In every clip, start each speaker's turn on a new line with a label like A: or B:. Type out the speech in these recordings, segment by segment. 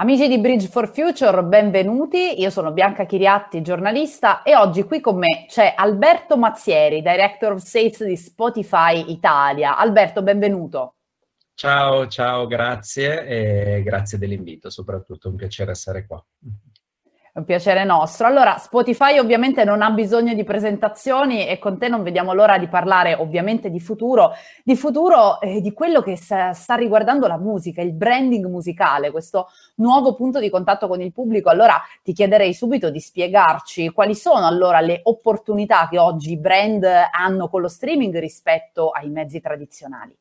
A: Amici di Bridge for Future, benvenuti. Io sono Bianca Chiriatti, giornalista, e oggi qui con me c'è Alberto Mazzieri, Director of Sales di Spotify Italia. Alberto, benvenuto.
B: Ciao, ciao, grazie e grazie dell'invito, soprattutto un piacere essere qua.
A: È un piacere nostro. Allora, Spotify ovviamente non ha bisogno di presentazioni e con te non vediamo l'ora di parlare ovviamente di futuro, di futuro eh, di quello che sta, sta riguardando la musica, il branding musicale, questo nuovo punto di contatto con il pubblico. Allora ti chiederei subito di spiegarci quali sono allora le opportunità che oggi i brand hanno con lo streaming rispetto ai mezzi tradizionali.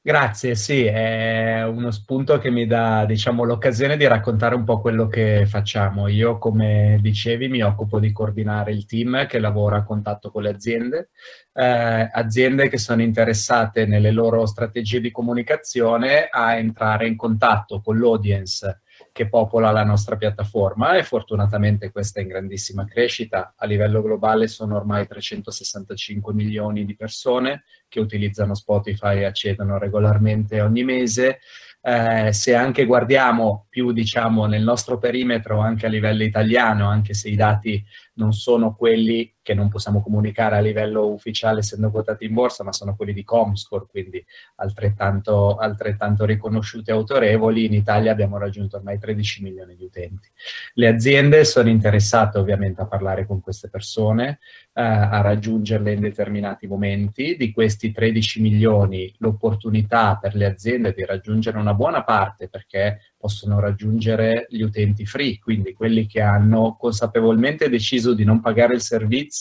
B: Grazie, sì, è uno spunto che mi dà, diciamo, l'occasione di raccontare un po' quello che facciamo. Io, come dicevi, mi occupo di coordinare il team che lavora a contatto con le aziende, eh, aziende che sono interessate nelle loro strategie di comunicazione a entrare in contatto con l'audience che popola la nostra piattaforma e fortunatamente questa è in grandissima crescita. A livello globale sono ormai 365 milioni di persone che utilizzano Spotify e accedono regolarmente ogni mese. Eh, se anche guardiamo più diciamo nel nostro perimetro anche a livello italiano, anche se i dati non sono quelli che non possiamo comunicare a livello ufficiale essendo quotati in borsa, ma sono quelli di Comscore, quindi altrettanto, altrettanto riconosciuti e autorevoli. In Italia abbiamo raggiunto ormai 13 milioni di utenti. Le aziende sono interessate ovviamente a parlare con queste persone, eh, a raggiungerle in determinati momenti. Di questi 13 milioni l'opportunità per le aziende di raggiungere una buona parte perché possono raggiungere gli utenti free, quindi quelli che hanno consapevolmente deciso di non pagare il servizio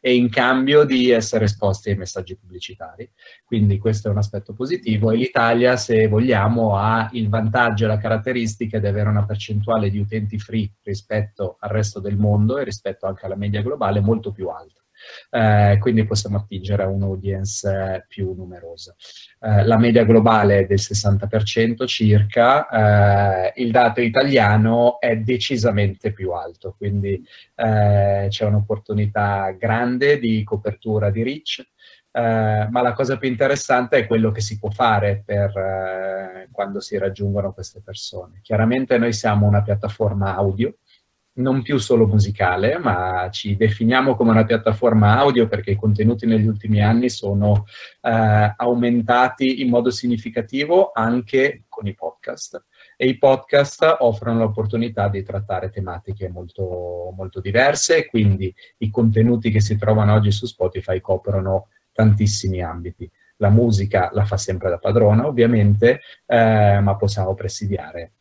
B: e in cambio di essere esposti ai messaggi pubblicitari. Quindi questo è un aspetto positivo e l'Italia, se vogliamo, ha il vantaggio e la caratteristica di avere una percentuale di utenti free rispetto al resto del mondo e rispetto anche alla media globale molto più alta eh, quindi possiamo attingere a un'audience eh, più numerosa. Eh, la media globale è del 60% circa, eh, il dato italiano è decisamente più alto, quindi eh, c'è un'opportunità grande di copertura di reach. Uh, ma la cosa più interessante è quello che si può fare per uh, quando si raggiungono queste persone. Chiaramente noi siamo una piattaforma audio, non più solo musicale, ma ci definiamo come una piattaforma audio perché i contenuti negli ultimi anni sono eh, aumentati in modo significativo anche con i podcast e i podcast offrono l'opportunità di trattare tematiche molto, molto diverse, quindi i contenuti che si trovano oggi su Spotify coprono tantissimi ambiti. La musica la fa sempre da padrona, ovviamente, eh, ma possiamo presidiare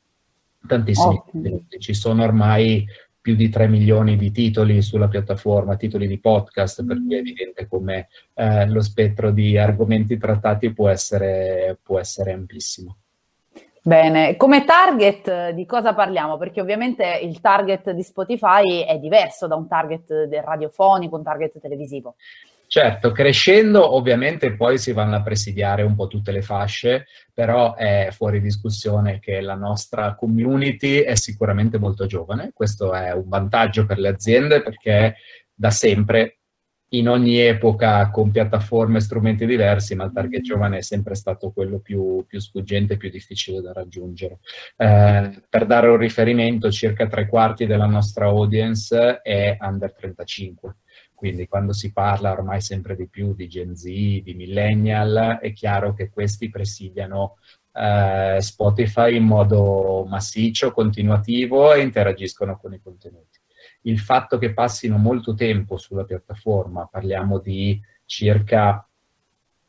B: tantissimi contenuti. Ci sono ormai più di 3 milioni di titoli sulla piattaforma, titoli di podcast, per cui è mm. evidente come eh, lo spettro di argomenti trattati può essere, può essere amplissimo.
A: Bene, come target di cosa parliamo? Perché ovviamente il target di Spotify è diverso da un target del radiofonico, un target televisivo.
B: Certo, crescendo ovviamente poi si vanno a presidiare un po' tutte le fasce, però è fuori discussione che la nostra community è sicuramente molto giovane, questo è un vantaggio per le aziende perché da sempre, in ogni epoca, con piattaforme e strumenti diversi, ma il target giovane è sempre stato quello più, più sfuggente e più difficile da raggiungere. Eh, per dare un riferimento, circa tre quarti della nostra audience è under 35 quindi quando si parla ormai sempre di più di Gen Z, di millennial, è chiaro che questi presidiano eh, Spotify in modo massiccio, continuativo e interagiscono con i contenuti. Il fatto che passino molto tempo sulla piattaforma, parliamo di circa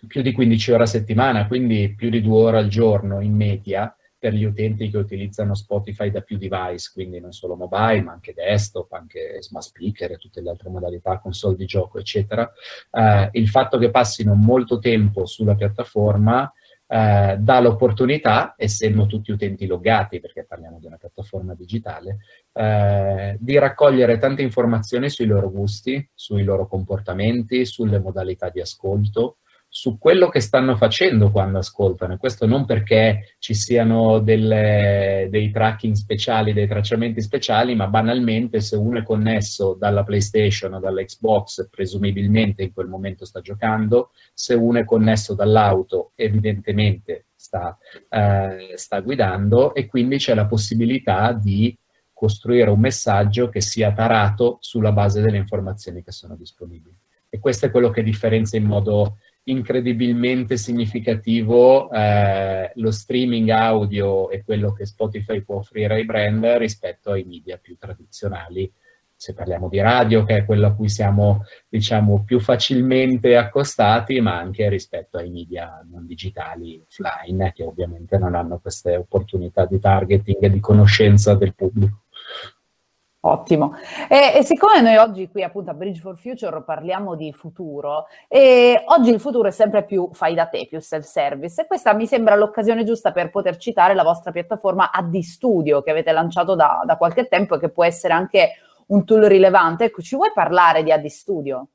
B: più di 15 ore a settimana, quindi più di due ore al giorno in media, per gli utenti che utilizzano Spotify da più device, quindi non solo mobile, ma anche desktop, anche smart speaker e tutte le altre modalità, console di gioco, eccetera. Eh, il fatto che passino molto tempo sulla piattaforma eh, dà l'opportunità, essendo tutti utenti loggati, perché parliamo di una piattaforma digitale, eh, di raccogliere tante informazioni sui loro gusti, sui loro comportamenti, sulle modalità di ascolto, su quello che stanno facendo quando ascoltano. Questo non perché ci siano delle, dei tracking speciali, dei tracciamenti speciali, ma banalmente se uno è connesso dalla PlayStation o dall'Xbox, presumibilmente in quel momento sta giocando, se uno è connesso dall'auto, evidentemente sta, eh, sta guidando e quindi c'è la possibilità di costruire un messaggio che sia tarato sulla base delle informazioni che sono disponibili. E questo è quello che differenzia in modo incredibilmente significativo eh, lo streaming audio e quello che Spotify può offrire ai brand rispetto ai media più tradizionali. Se parliamo di radio, che è quello a cui siamo, diciamo, più facilmente accostati, ma anche rispetto ai media non digitali offline, che ovviamente non hanno queste opportunità di targeting e di conoscenza del pubblico.
A: Ottimo. E, e, siccome noi oggi qui appunto a Bridge for Future parliamo di futuro, e oggi il futuro è sempre più fai da te, più self-service, e questa mi sembra l'occasione giusta per poter citare la vostra piattaforma AD Studio che avete lanciato da, da qualche tempo e che può essere anche un tool rilevante. Ecco, ci vuoi parlare di AD Studio?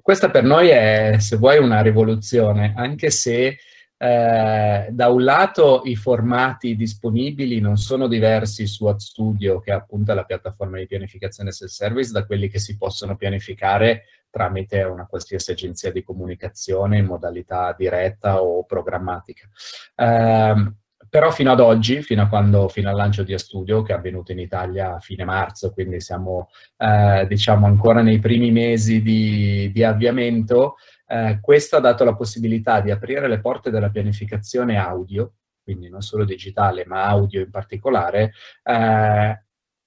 B: Questa per noi è, se vuoi, una rivoluzione, anche se eh, da un lato i formati disponibili non sono diversi su AdStudio, che è appunto la piattaforma di pianificazione self-service, da quelli che si possono pianificare tramite una qualsiasi agenzia di comunicazione in modalità diretta o programmatica. Eh, però fino ad oggi, fino, a quando, fino al lancio di AdStudio, che è avvenuto in Italia a fine marzo, quindi siamo eh, diciamo ancora nei primi mesi di, di avviamento, eh, questo ha dato la possibilità di aprire le porte della pianificazione audio, quindi non solo digitale, ma audio in particolare, eh,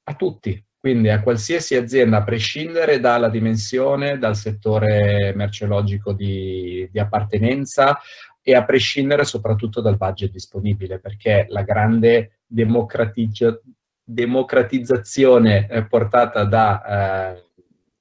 B: a tutti, quindi a qualsiasi azienda, a prescindere dalla dimensione, dal settore merceologico di, di appartenenza e a prescindere soprattutto dal budget disponibile, perché la grande democratizzazione eh, portata da eh,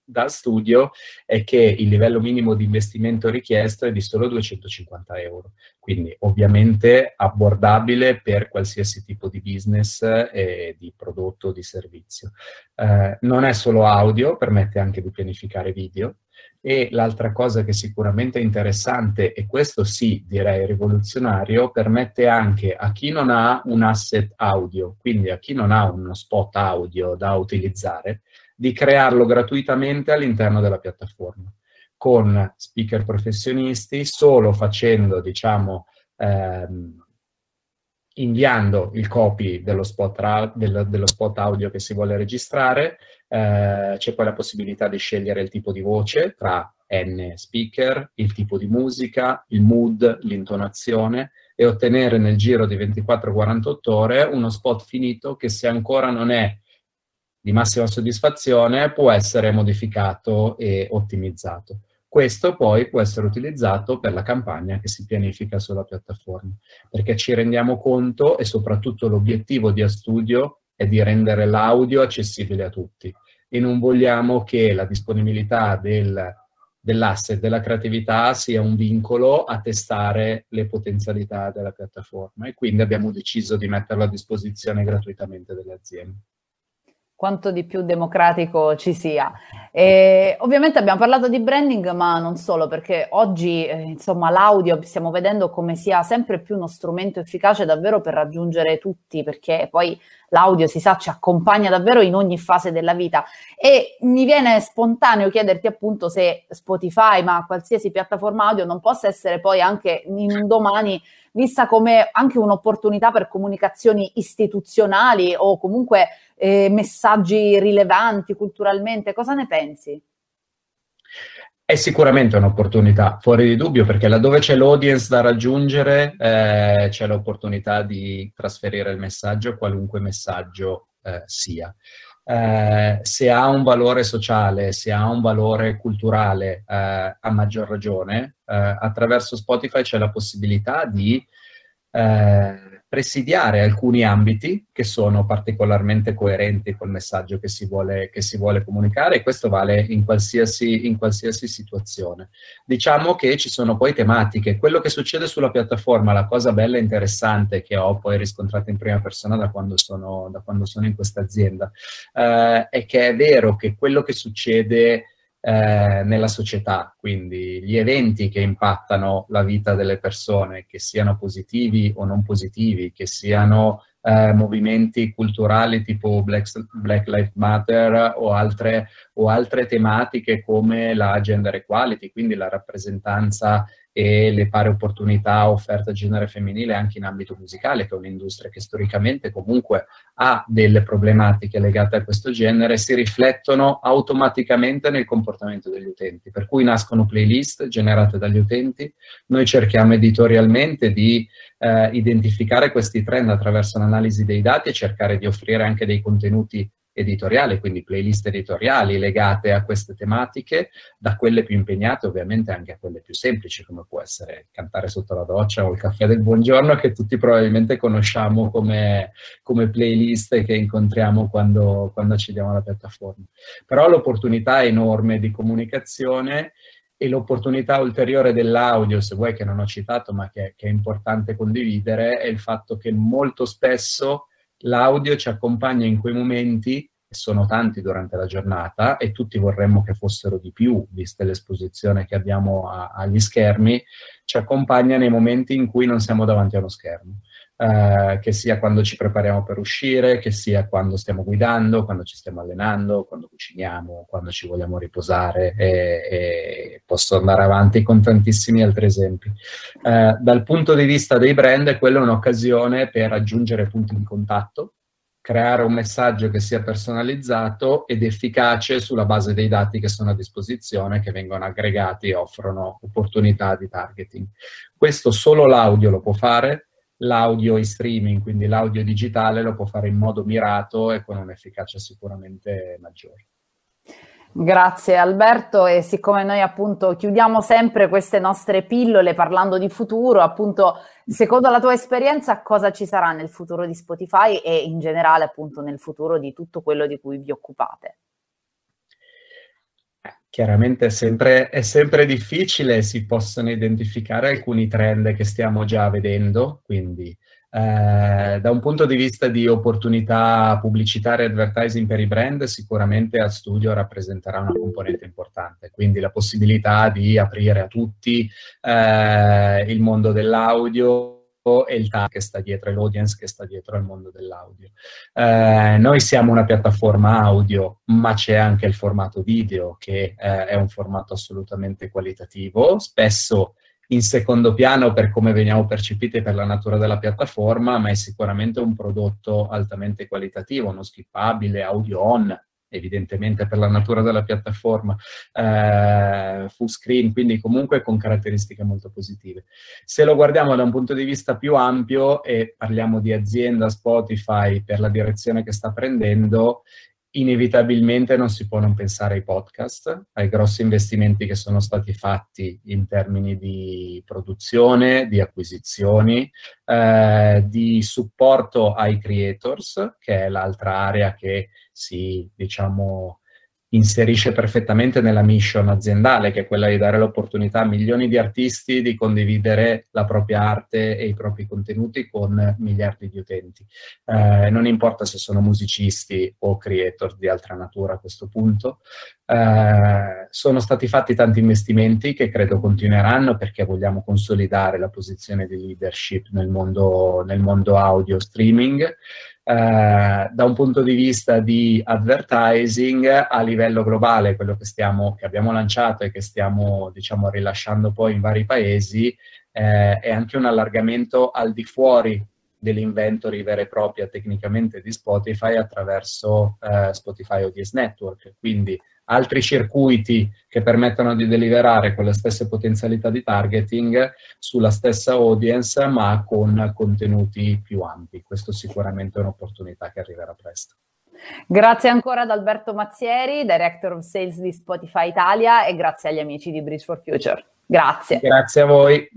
B: dal studio è che il livello minimo di investimento richiesto è di solo 250 euro, quindi ovviamente abbordabile per qualsiasi tipo di business e di prodotto o di servizio. Eh, non è solo audio, permette anche di pianificare video, e l'altra cosa che sicuramente è interessante, e questo sì direi rivoluzionario, permette anche a chi non ha un asset audio, quindi a chi non ha uno spot audio da utilizzare, di crearlo gratuitamente all'interno della piattaforma con speaker professionisti, solo facendo, diciamo, ehm, inviando il copy dello spot, dello, dello spot, audio che si vuole registrare, eh, c'è poi la possibilità di scegliere il tipo di voce tra N speaker, il tipo di musica, il mood, l'intonazione e ottenere nel giro di 24-48 ore uno spot finito che se ancora non è di massima soddisfazione può essere modificato e ottimizzato. Questo poi può essere utilizzato per la campagna che si pianifica sulla piattaforma, perché ci rendiamo conto e soprattutto l'obiettivo di Astudio è di rendere l'audio accessibile a tutti e non vogliamo che la disponibilità del, dell'asset, della creatività sia un vincolo a testare le potenzialità della piattaforma e quindi abbiamo deciso di metterlo a disposizione gratuitamente delle aziende
A: quanto di più democratico ci sia. E ovviamente abbiamo parlato di branding, ma non solo, perché oggi eh, insomma l'audio stiamo vedendo come sia sempre più uno strumento efficace davvero per raggiungere tutti, perché poi l'audio si sa ci accompagna davvero in ogni fase della vita e mi viene spontaneo chiederti appunto se Spotify, ma qualsiasi piattaforma audio non possa essere poi anche in domani vista come anche un'opportunità per comunicazioni istituzionali o comunque eh, messaggi rilevanti culturalmente. Cosa ne pensi?
B: È sicuramente un'opportunità, fuori di dubbio, perché laddove c'è l'audience da raggiungere eh, c'è l'opportunità di trasferire il messaggio, qualunque messaggio eh, sia. Eh, se ha un valore sociale, se ha un valore culturale, eh, a maggior ragione, eh, attraverso Spotify c'è la possibilità di eh, presidiare alcuni ambiti che sono particolarmente coerenti col messaggio che si vuole, che si vuole comunicare e questo vale in qualsiasi, in qualsiasi situazione. Diciamo che ci sono poi tematiche. Quello che succede sulla piattaforma, la cosa bella e interessante che ho poi riscontrato in prima persona da quando sono, da quando sono in questa azienda, eh, è che è vero che quello che succede eh, nella società, quindi gli eventi che impattano la vita delle persone, che siano positivi o non positivi, che siano eh, movimenti culturali tipo Black, Black Lives Matter o altre, o altre tematiche come la gender equality, quindi la rappresentanza e le pari opportunità offerte al genere femminile anche in ambito musicale, che è un'industria che storicamente comunque ha delle problematiche legate a questo genere, si riflettono automaticamente nel comportamento degli utenti. Per cui nascono playlist generate dagli utenti, noi cerchiamo editorialmente di eh, identificare questi trend attraverso l'analisi dei dati e cercare di offrire anche dei contenuti editoriale, quindi playlist editoriali legate a queste tematiche, da quelle più impegnate ovviamente anche a quelle più semplici, come può essere cantare sotto la doccia o il caffè del buongiorno, che tutti probabilmente conosciamo come, come playlist che incontriamo quando, quando accediamo alla piattaforma. Però l'opportunità enorme di comunicazione e l'opportunità ulteriore dell'audio, se vuoi che non ho citato, ma che, che è importante condividere, è il fatto che molto spesso l'audio ci accompagna in quei momenti, sono tanti durante la giornata, e tutti vorremmo che fossero di più, viste l'esposizione che abbiamo a, agli schermi, ci accompagna nei momenti in cui non siamo davanti a uno schermo eh, che sia quando ci prepariamo per uscire, che sia quando stiamo guidando, quando ci stiamo allenando, quando cuciniamo, quando ci vogliamo riposare e, e posso andare avanti con tantissimi altri esempi. Eh, dal punto di vista dei brand, quella è un'occasione per aggiungere punti di contatto, creare un messaggio che sia personalizzato ed efficace sulla base dei dati che sono a disposizione, che vengono aggregati e offrono opportunità di targeting. Questo solo l'audio lo può fare, l'audio in streaming, quindi l'audio digitale, lo può fare in modo mirato e con un'efficacia sicuramente maggiore.
A: Grazie Alberto e siccome noi appunto chiudiamo sempre queste nostre pillole parlando di futuro, appunto secondo la tua esperienza cosa ci sarà nel futuro di Spotify e in generale appunto nel futuro di tutto quello di cui vi occupate?
B: Chiaramente è sempre, è sempre, difficile, si possono identificare alcuni trend che stiamo già vedendo, quindi eh, da un punto di vista di opportunità pubblicitaria e advertising per i brand, sicuramente a studio rappresenterà una componente importante, quindi la possibilità di aprire a tutti eh, il mondo dell'audio, e il tag che sta dietro, l'audience che sta dietro al mondo dell'audio. Eh, noi siamo una piattaforma audio, ma c'è anche il formato video, che eh, è un formato assolutamente qualitativo, spesso in secondo piano per come veniamo percepiti per la natura della piattaforma, ma è sicuramente un prodotto altamente qualitativo, non skippabile, audio on, evidentemente per la natura della piattaforma, eh, full screen, quindi comunque con caratteristiche molto positive. Se lo guardiamo da un punto di vista più ampio e parliamo di azienda Spotify per la direzione che sta prendendo, inevitabilmente non si può non pensare ai podcast, ai grossi investimenti che sono stati fatti in termini di produzione, di acquisizioni, eh, di supporto ai creators, che è l'altra area che si, diciamo, inserisce perfettamente nella mission aziendale, che è quella di dare l'opportunità a milioni di artisti di condividere la propria arte e i propri contenuti con miliardi di utenti. Eh, non importa se sono musicisti o creator di altra natura a questo punto. Eh, sono stati fatti tanti investimenti che credo continueranno perché vogliamo consolidare la posizione di leadership nel mondo, nel mondo audio streaming. Eh, da un punto di vista di advertising a livello globale, quello che, stiamo, che abbiamo lanciato e che stiamo diciamo, rilasciando poi in vari paesi, eh, è anche un allargamento al di fuori dell'inventory vera e propria tecnicamente di Spotify attraverso eh, Spotify ODS Network. Quindi altri circuiti che permettono di deliberare con le stesse potenzialità di targeting sulla stessa audience, ma con contenuti più ampi. Questo sicuramente è un'opportunità che arriverà presto.
A: Grazie ancora ad Alberto Mazzieri, Director of Sales di Spotify Italia e grazie agli amici di Bridge for Future. Grazie.
B: Grazie a voi.